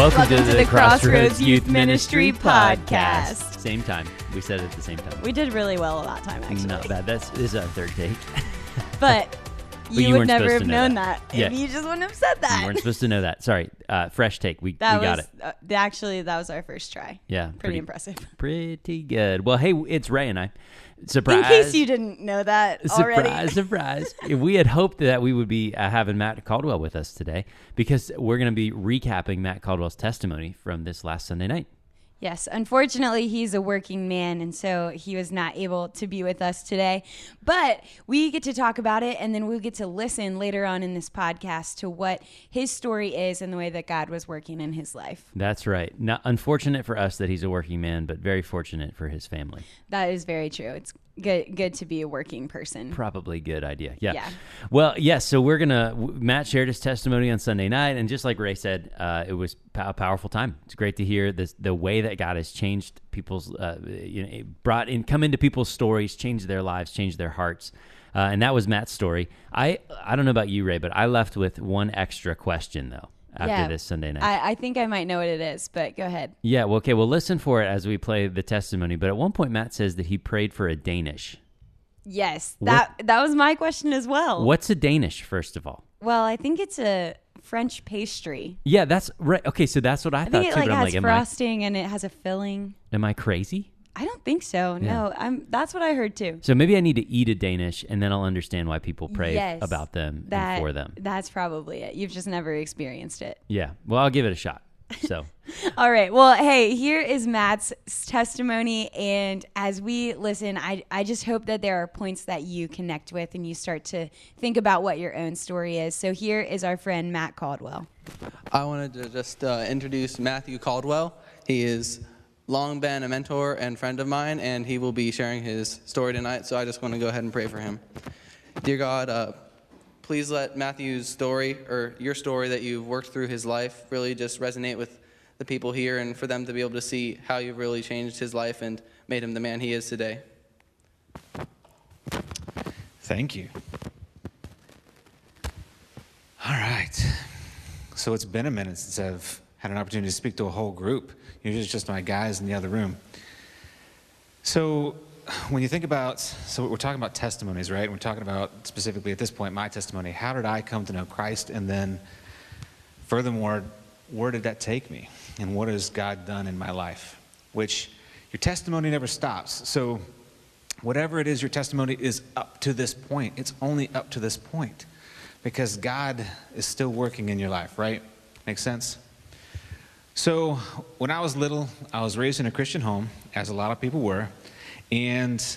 Welcome, to, the, Crossroads Youth Ministry podcast. Same time. We said it at the same time. We did really well that time, actually. Not bad. That's this is our third take. But you, you would never have know known that. that, Yeah. if you just wouldn't have said that. you weren't supposed to know that. Sorry. Uh, fresh take. We, that we got was it. uh, actually that was our first try. Yeah. Pretty, impressive. Pretty good. Well, hey, it's Ray and I. Surprise. In case you didn't know that Surprise, already. surprise. we had hoped that we would be uh, having Matt Caldwell with us today because we're going to be recapping Matt Caldwell's testimony from this last Sunday night. Yes, unfortunately, he's a working man, and so he was not able to be with us today. But we get to talk about it, and then we'll get to listen later on in this podcast to what his story is and the way that God was working in his life. That's right. Not unfortunate for us that he's a working man, but very fortunate for his family. That is very true. It's good, good to be a working person. Probably good idea. Yeah. Yeah. Well, yes. so we're gonna. Matt shared his testimony on Sunday night, and just like Ray said, uh, it was a powerful time. It's great to hear this, the way that God has changed people's, uh, you know, brought in, come into people's stories, changed their lives, changed their hearts. Uh, and that was Matt's story. I I don't know about you, Ray, but I left with one extra question though after Yeah. this Sunday night. I, I think I might know what it is, but go ahead. yeah. Well, okay. Well, listen for it as we play the testimony. But at one point, Matt says that he prayed for a Danish. Yes, What- that that was my question as well. What's a Danish, first of all? Well, I think it's a French pastry. Yeah, that's right. Okay, so that's what I, I thought think it too. like has like, am I, frosting and it has a filling. am I crazy? I don't think so. Yeah. No, I'm. That's what I heard too. So maybe I need to eat a Danish, and then I'll understand why people pray Yes, about them That and for them. That's probably it. You've just never experienced it. Yeah. Well, I'll give it a shot. So All right. Well, hey, here is Matt's testimony. And as we listen, I, I just hope that there are points that you connect with and you start to think about what your own story is. So here is our friend Matt Caldwell. I wanted to just uh, introduce Matthew Caldwell. He is long been a mentor and friend of mine, and he will be sharing his story tonight. So I just want to go ahead and pray for him. Dear God, uh, please let Matthew's story or your story that you've worked through his life really just resonate with the people here, and for them to be able to see how you've really changed his life and made him the man he is today. Thank you. All right. So it's been a minute since I've had an opportunity to speak to a whole group. Usually it's just my guys in the other room. So when you think about, so we're talking about testimonies, right? We're talking about specifically at this point my testimony. How did I come to know Christ? And then furthermore, where did that take me? And what has God done in my life? Which your testimony never stops. So whatever it is your testimony is up to this point it's only up to this point because god is still working in your life right makes sense so when i was little i was raised in a christian home as a lot of people were and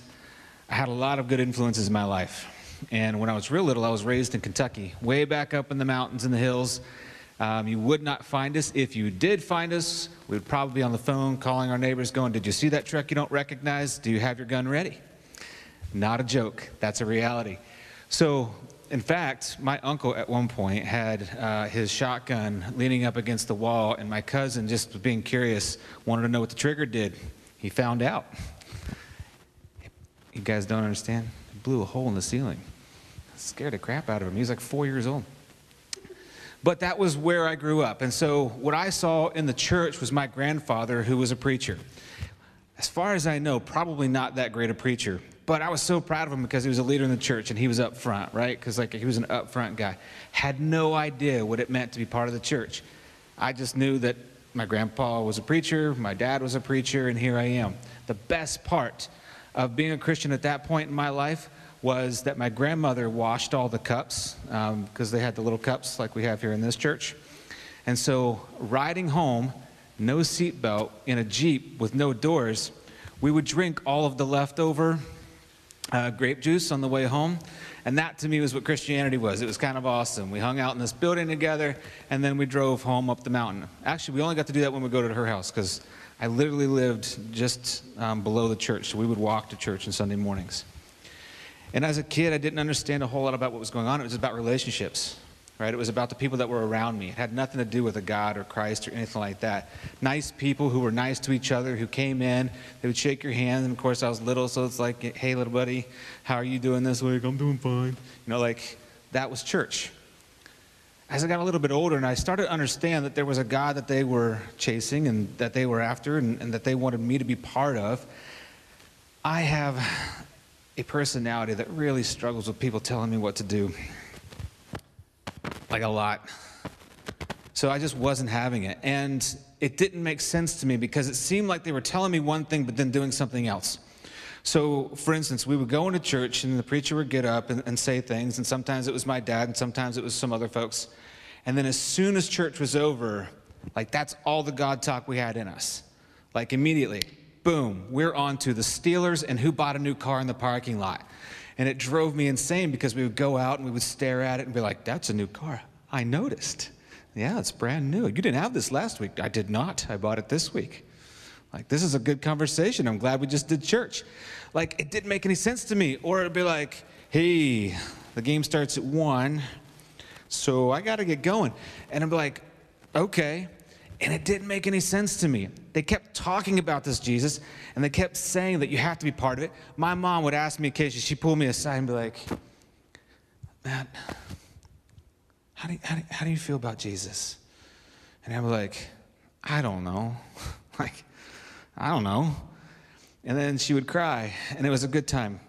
i had a lot of good influences in my life and when i was real little i was raised in kentucky way back up in the mountains and the hills um, you would not find us. If you did find us, we would probably be on the phone calling our neighbors, going, Did you see that truck you don't recognize? Do you have your gun ready? Not a joke. That's a reality. So, in fact, my uncle at one point had uh, his shotgun leaning up against the wall, and my cousin, just being curious, wanted to know what the trigger did. He found out. You guys don't understand? It blew a hole in the ceiling. Scared the crap out of him. He was like four years old. But that was where I grew up. And so, what I saw in the church was my grandfather, who was a preacher. As far as I know, probably not that great a preacher. But I was so proud of him because he was a leader in the church and he was up front, right? Because like he was an up front guy. Had no idea what it meant to be part of the church. I just knew that my grandpa was a preacher, my dad was a preacher, and here I am. The best part of being a Christian at that point in my life was that my grandmother washed all the cups um, because they had the little cups like we have here in this church. And so, riding home, no seatbelt, in a Jeep with no doors, we would drink all of the leftover uh, grape juice on the way home. And that to me was what Christianity was. It was kind of awesome. We hung out in this building together, and then we drove home up the mountain. Actually, we only got to do that when we go to her house because I literally lived just um, below the church. So we would walk to church on Sunday mornings. And as a kid, I didn't understand a whole lot about what was going on. It was about relationships, right? It was about the people that were around me. It had nothing to do with a God or Christ or anything like that. Nice people who were nice to each other, who came in, they would shake your hand. And of course, I was little, so it's like, hey, little buddy, how are you doing this week? I'm doing fine. You know, like that was church. as I got a little bit older and I started to understand that there was a God that they were chasing and that they were after and, and that they wanted me to be part of, I have a personality that really struggles with people telling me what to do. Like a lot. So I just wasn't having it. And it didn't make sense to me because it seemed like they were telling me one thing but then doing something else. So, for instance, we would go into church and the preacher would get up and, and, say things, and sometimes it was my dad, and sometimes it was some other folks. And then as soon as church was over, like that's all the God talk we had in us. Like immediately, boom, we're on to the Steelers and who bought a new car in the parking lot. And it drove me insane because we would go out and we would stare at it and be like, that's a new car. I noticed. Yeah, it's brand new. You didn't have this last week. I did not. I bought it this week. Like, this is a good conversation. I'm glad we just did church. Like, it didn't make any sense to me. Or it'd be like, hey, the game starts at one, so I got to get going. And be like, okay. And it didn't make any sense to me. They kept talking about this Jesus, and they kept saying that you have to be part of it. My mom would ask me occasionally, she'd pull me aside and be like, Matt, how do you, how do, how do you feel about Jesus? And I'm like, I don't know. like, I don't know. And then she would cry, and it was a good time.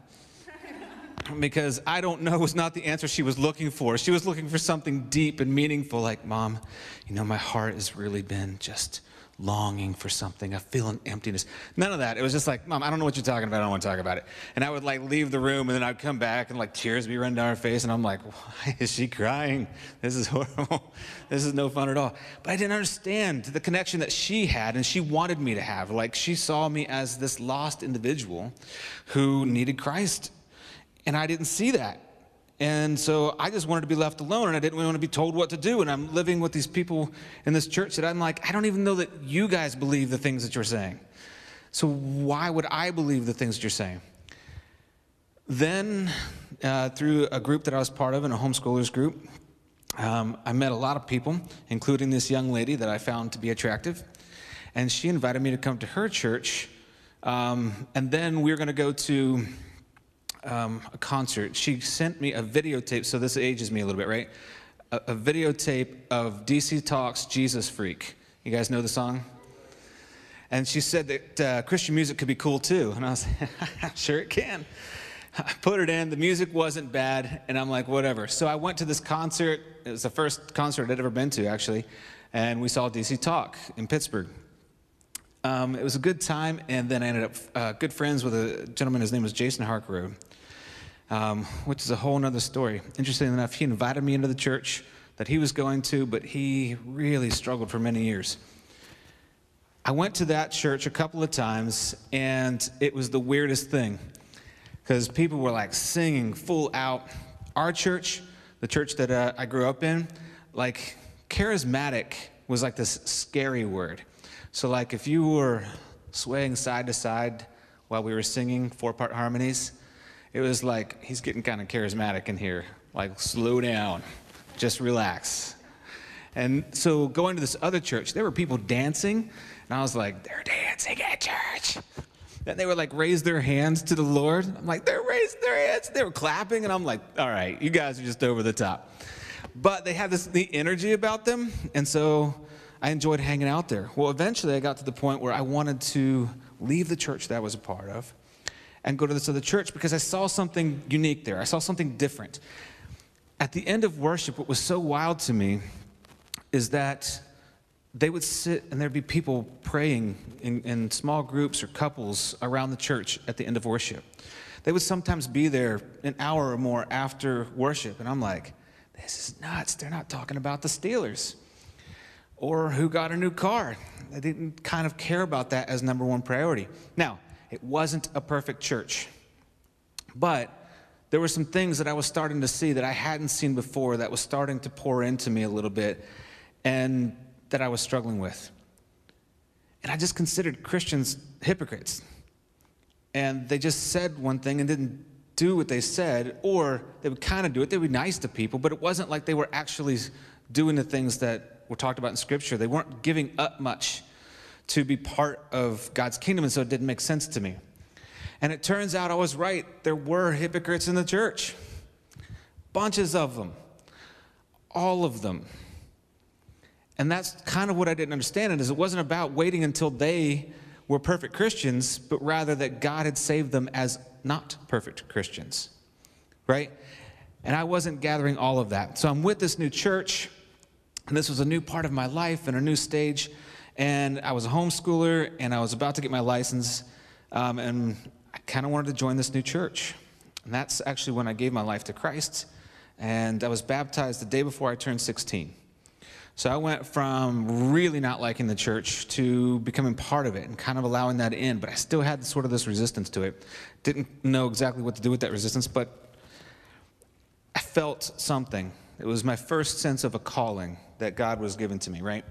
Because I don't know was not the answer she was looking for. She was looking for something deep and meaningful, like, Mom, you know, my heart has really been just longing for something. I feel an emptiness. None of that. It was just like, Mom, I don't know what you're talking about. I don't want to talk about it. And I would like leave the room and then I'd come back and like tears would be running down her face. And I'm like, why is she crying? This is horrible. This is no fun at all. But I didn't understand the connection that she had and she wanted me to have. Like she saw me as this lost individual who needed Christ. And I didn't see that. And so I just wanted to be left alone and I didn't want to be told what to do. And I'm living with these people in this church that I'm like, I don't even know that you guys believe the things that you're saying. So why would I believe the things that you're saying? Then, uh, through a group that I was part of, in a homeschoolers group, um, I met a lot of people, including this young lady that I found to be attractive. And she invited me to come to her church. Um, and then we were going to go to um, a concert. She sent me a videotape, so this ages me a little bit, right? A, a videotape of DC Talks Jesus Freak. You guys know the song? And she said that uh, Christian music could be cool too. And I was like, sure it can. I put it in. The music wasn't bad. And I'm like, whatever. So I went to this concert. It was the first concert I'd ever been to, actually. And we saw DC Talk in Pittsburgh. Um, it was a good time. And then I ended up uh, good friends with a gentleman. His name was Jason Harkroad um, which is a whole other story. Interestingly enough, he invited me into the church that he was going to, but he really struggled for many years. I went to that church a couple of times, and it was the weirdest thing because people were like singing full out. Our church, the church that uh, I grew up in, like charismatic was like this scary word. So, like, if you were swaying side to side while we were singing four part harmonies, it was like, he's getting kind of charismatic in here. Like, slow down, just relax. And so going to this other church, there were people dancing, and I was like, they're dancing at church. And they were like raise their hands to the Lord. I'm like, they're raising their hands. They were clapping, and I'm like, all right, you guys are just over the top. But they had this the energy about them, and so I enjoyed hanging out there. Well, eventually I got to the point where I wanted to leave the church that I was a part of and go to this other church because I saw something unique there. I saw something different. At the end of worship, what was so wild to me is that they would sit and there'd be people praying in, in, small groups or couples around the church at the end of worship. They would sometimes be there an hour or more after worship, and I'm like, this is nuts. They're not talking about the Steelers or who got a new car. They didn't kind of care about that as number one priority. Now, it wasn't a perfect church. But there were some things that I was starting to see that I hadn't seen before that was starting to pour into me a little bit and that I was struggling with. And I just considered Christians hypocrites. And they just said one thing and didn't do what they said, or they would kind of do it. They would be nice to people, but it wasn't like they were actually doing the things that were talked about in Scripture. They weren't giving up much to be part of God's kingdom, and so it didn't make sense to me. And it turns out I was right. There were hypocrites in the church, bunches of them. all of them. And that's kind of what I didn't understand is it wasn't about waiting until they were perfect Christians, but rather that God had saved them as not perfect Christians. Right? And I wasn't gathering all of that. So I'm with this new church, and this was a new part of my life and a new stage. And I was a homeschooler, and I was about to get my license, um, and I kind of wanted to join this new church. And that's actually when I gave my life to Christ. And I was baptized the day before I turned 16. So I went from really not liking the church to becoming part of it and kind of allowing that in, but I still had sort of this resistance to it. Didn't know exactly what to do with that resistance, but I felt something. It was my first sense of a calling that God was given to me, right?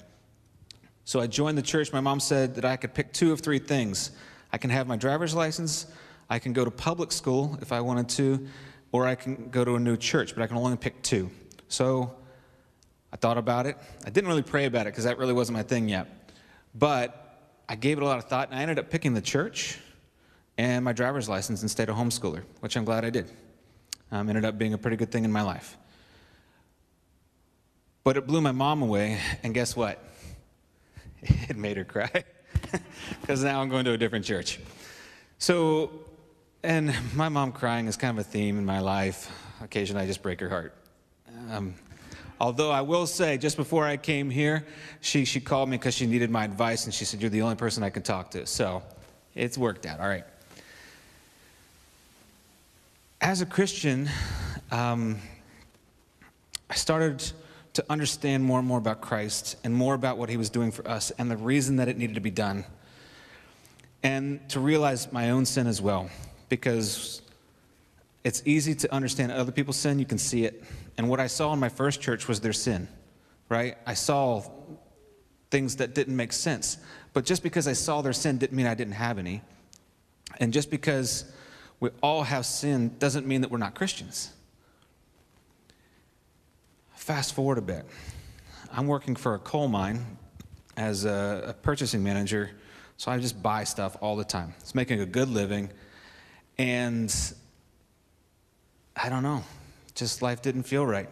So I joined the church. My mom said that I could pick two of three things I can have my driver's license, I can go to public school if I wanted to, or I can go to a new church, but I can only pick two. So I thought about it. I didn't really pray about it because that really wasn't my thing yet. But I gave it a lot of thought, and I ended up picking the church and my driver's license instead of homeschooler, which I'm glad I did. Um, ended up being a pretty good thing in my life. But it blew my mom away, and guess what? It made her cry because now I'm going to a different church. So, and my mom crying is kind of a theme in my life. Occasionally, I just break her heart. Um, Although I will say, just before I came here, she, she called me because she needed my advice, and she said, You're the only person I can talk to. So it's worked out. All right. As a Christian, um, I started to understand more and more about Christ and more about what he was doing for us and the reason that it needed to be done. And to realize my own sin as well, because it's easy to understand other people's sin, you can see it. And what I saw in my first church was their sin, right? I saw things that didn't make sense. But just because I saw their sin didn't mean I didn't have any. And just because we all have sin doesn't mean that we're not Christians. Fast forward a bit. I'm working for a coal mine as a, a purchasing manager, so I just buy stuff all the time. It's making a good living. And I don't know, just life didn't feel right.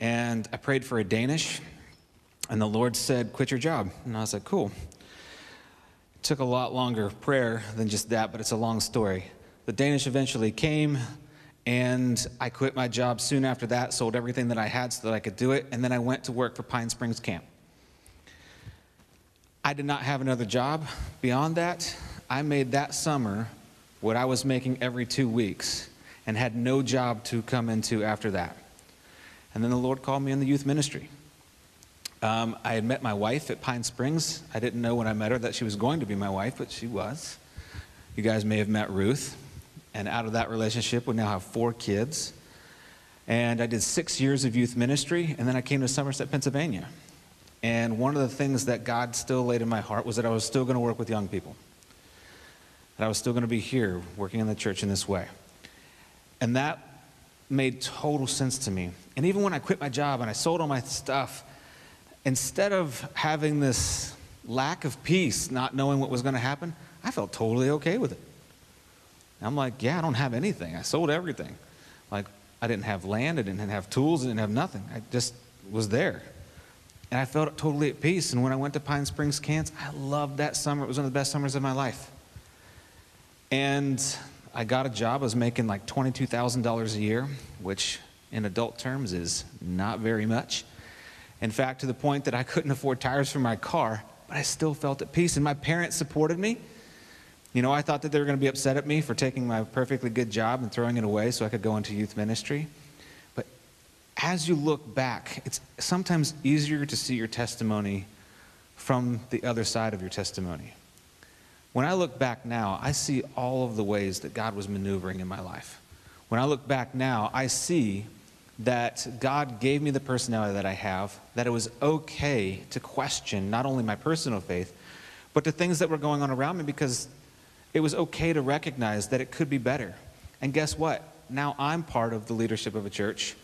And I prayed for a Danish, and the Lord said, Quit your job. And I was like, Cool. It took a lot longer prayer than just that, but it's a long story. The Danish eventually came, and I quit my job soon after that, sold everything that I had so that I could do it, and then I went to work for Pine Springs Camp. I did not have another job. Beyond that, I made that summer what I was making every two weeks and had no job to come into after that. And then the Lord called me in the youth ministry. Um, I had met my wife at Pine Springs. I didn't know when I met her that she was going to be my wife, but she was. You guys may have met Ruth. And out of that relationship, we now have four kids. And I did six years of youth ministry, and then I came to Somerset, Pennsylvania. And one of the things that God still laid in my heart was that I was still going to work with young people. That I was still going to be here working in the church in this way. And that made total sense to me. And even when I quit my job and I sold all my stuff, instead of having this lack of peace, not knowing what was going to happen, I felt totally okay with it. I'm like, yeah, I don't have anything. I sold everything. Like, I didn't have land, I didn't have tools, I didn't have nothing. I just was there. And I felt totally at peace. And when I went to Pine Springs Camp, I loved that summer. It was one of the best summers of my life. And I got a job. I was making like $22,000 a year, which in adult terms is not very much. In fact, to the point that I couldn't afford tires for my car, but I still felt at peace. And my parents supported me. You know, I thought that they were going to be upset at me for taking my perfectly good job and throwing it away so I could go into youth ministry. But as you look back, it's sometimes easier to see your testimony from the other side of your testimony. When I look back now, I see all of the ways that God was maneuvering in my life. When I look back now, I see that God gave me the personality that I have, that it was okay to question not only my personal faith, but the things that were going on around me because it was okay to recognize that it could be better. And guess what? Now I'm part of the leadership of a church,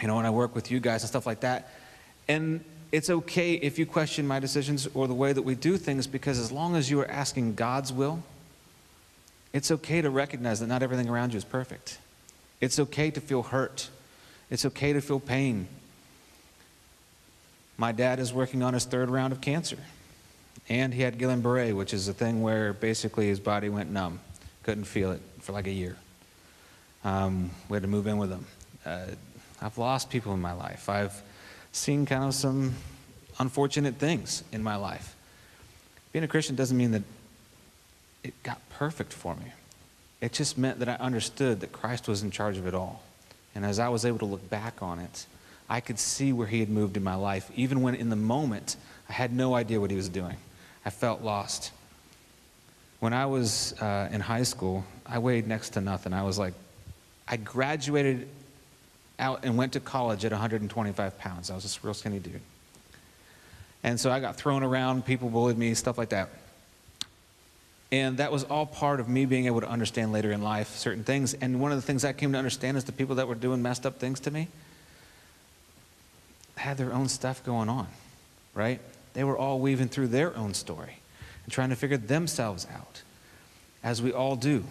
you know, and I work with you guys and stuff like that. And it's okay if you question my decisions or the way that we do things because as long as you are asking God's will, it's okay to recognize that not everything around you is perfect. It's okay to feel hurt. It's okay to feel pain. My dad is working on his third round of cancer. And he had Guillain-Barré, which is a thing where basically his body went numb. Couldn't feel it for like a year. Um, we had to move in with him. Uh, I've lost people in my life. I've seen kind of some unfortunate things in my life. Being a Christian doesn't mean that it got perfect for me. It just meant that I understood that Christ was in charge of it all. And as I was able to look back on it, I could see where he had moved in my life, even when in the moment I had no idea what he was doing. I felt lost. When I was uh, in high school, I weighed next to nothing. I was like, I graduated out and went to college at 125 pounds. I was a real skinny dude. And so I got thrown around, people bullied me, stuff like that. And that was all part of me being able to understand later in life certain things. And one of the things I came to understand is the people that were doing messed up things to me had their own stuff going on, right? They were all weaving through their own story and trying to figure themselves out, as we all do.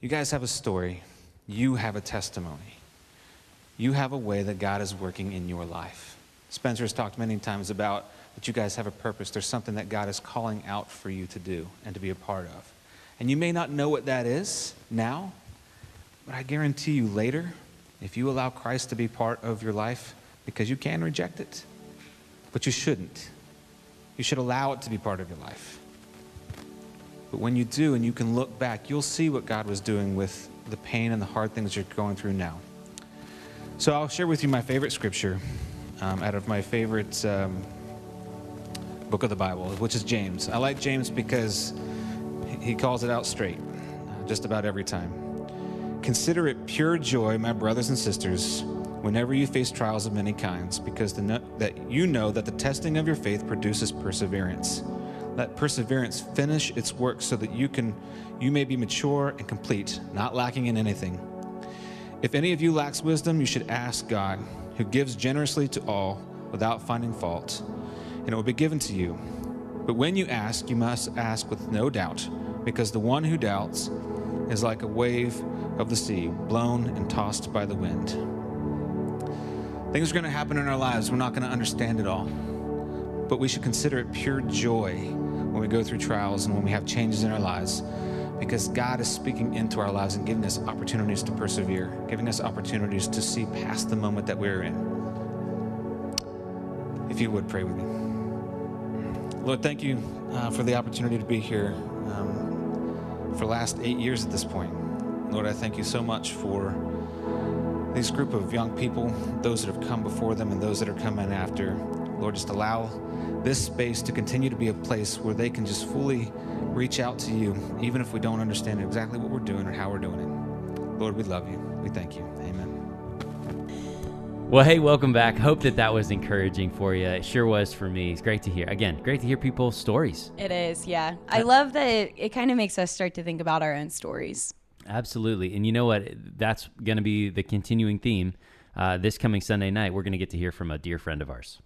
You guys have a story, you have a testimony, you have a way that God is working in your life. Spencer has talked many times about that you guys have a purpose. There's something that God is calling out for you to do and to be a part of. And you may not know what that is now, but I guarantee you later, if you allow Christ to be part of your life, because you can reject it, but you shouldn't. You should allow it to be part of your life. But when you do and you can look back, you'll see what God was doing with the pain and the hard things you're going through now. So I'll share with you my favorite scripture um, out of my favorite um, book of the Bible, which is James. I like James because he calls it out straight, uh, just about every time. Consider it pure joy, my brothers and sisters, whenever you face trials of many kinds, because the, that you know that the testing of your faith produces perseverance. Let perseverance finish its work so that you can you may be mature and complete, not lacking in anything. If any of you lacks wisdom, you should ask God, who gives generously to all without finding fault and it will be given to you. But when you ask, you must ask with no doubt, because the one who doubts is like a wave of the sea, blown and tossed by the wind. Things are going to happen in our lives. We're not going to understand it all. But we should consider it pure joy when we go through trials and when we have changes in our lives because God is speaking into our lives and giving us opportunities to persevere, giving us opportunities to see past the moment that we're in. If you would pray with me. Lord, thank you uh, for the opportunity to be here um, for the last eight years at this point. Lord, I thank you so much for this group of young people, those that have come before them and those that are coming after. Lord, just allow this space to continue to be a place where they can just fully reach out to you, even if we don't understand exactly what we're doing or how we're doing it. Lord, we love you. We thank you. Amen. Well, hey, welcome back. Hope that that was encouraging for you. It sure was for me. It's great to hear. Again, great to hear people's stories. It is, yeah. I love that it, it kind of makes us start to think about our own stories. Absolutely. And you know what? That's going to be the continuing theme. Uh, this coming Sunday night, we're going to get to hear from a dear friend of ours.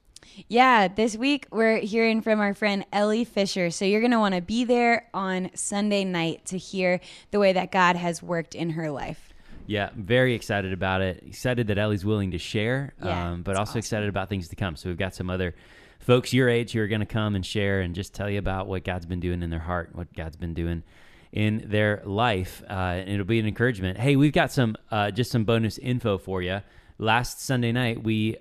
Yeah, this week we're hearing from our friend Ellie Fisher. So you're going to want to be there on Sunday night to hear the way that God has worked in her life. Yeah, very excited about it. Excited that Ellie's willing to share, Yeah, um, but also awesome. excited about things to come. So we've got some other folks your age who are going to come and share and just tell you about what God's been doing in their heart, what God's been doing in their life. Uh, and it'll be an encouragement. Hey, we've got some uh, just some bonus info for you. Last Sunday night, we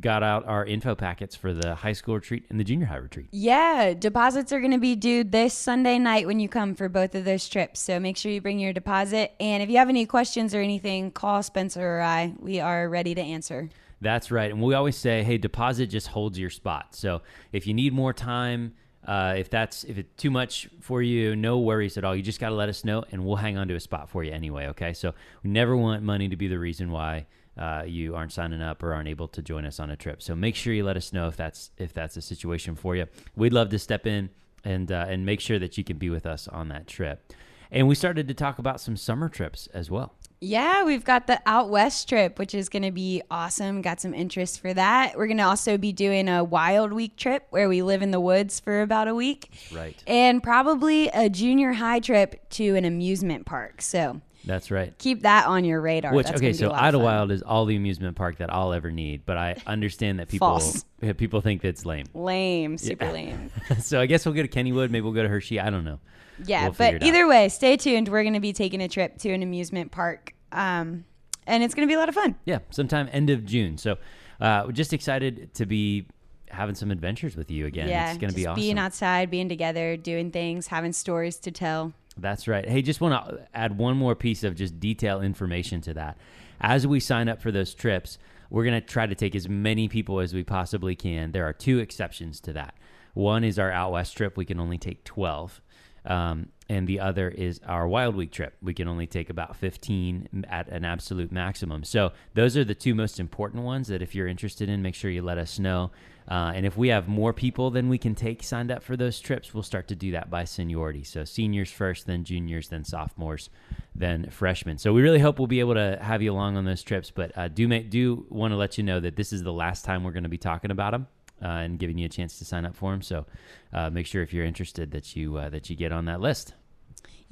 got out our info packets for the high school retreat and the junior high retreat. Yeah, deposits are going to be due this Sunday night when you come for both of those trips. So make sure you bring your deposit. And if you have any questions or anything, call Spencer or I. We are ready to answer. That's right. And we always say, hey, deposit just holds your spot. So if you need more time, uh, if that's if it's too much for you, no worries at all. You just got to let us know, and we'll hang on to a spot for you anyway. Okay. So we never want money to be the reason why uh, you aren't signing up or aren't able to join us on a trip. So make sure you let us know if that's if that's a situation for you. We'd love to step in and uh, and make sure that you can be with us on that trip. And we started to talk about some summer trips as well. Yeah, we've got the out west trip, which is going to be awesome. Got some interest for that. We're going to also be doing a wild week trip where we live in the woods for about a week. Right. And probably a junior high trip to an amusement park. So That's right. Keep that on your radar. Which That's okay, gonna be a so lot of fun. Idlewild is all the amusement park that I'll ever need, but I understand that people False. people think that's lame. Lame, super lame. so I guess we'll go to Kennywood. Maybe we'll go to Hershey. I don't know. Yeah, We'll but out. either way, stay tuned. We're going to be taking a trip to an amusement park, um, and it's going to be a lot of fun. Yeah, sometime end of June. So uh, we're just excited to be having some adventures with you again. yeah, it's going to be awesome. being outside, being together, doing things, having stories to tell. That's right. Hey, just want to add one more piece of just detail information to that. As we sign up for those trips, we're going to try to take as many people as we possibly can. There are two exceptions to that. One is our out west trip. We can only take 12. Um, and the other is our Wild Week trip. We can only take about 15 at an absolute maximum. So those are the two most important ones that if you're interested in, make sure you let us know. Uh, and if we have more people than we can take signed up for those trips, we'll start to do that by seniority. So seniors first, then juniors, then sophomores, then freshmen. So we really hope we'll be able to have you along on those trips. But uh, do make, do want to let you know that this is the last time we're going to be talking about them. Uh, and giving you a chance to sign up for them, so uh, make sure if you're interested that you uh, that you get on that list.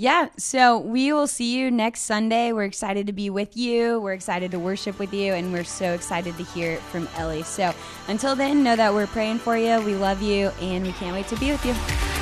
Yeah, so we will see you next Sunday. We're excited to be with you. We're excited to worship with you, and we're so excited to hear from Ellie. So until then, know that we're praying for you. We love you, and we can't wait to be with you.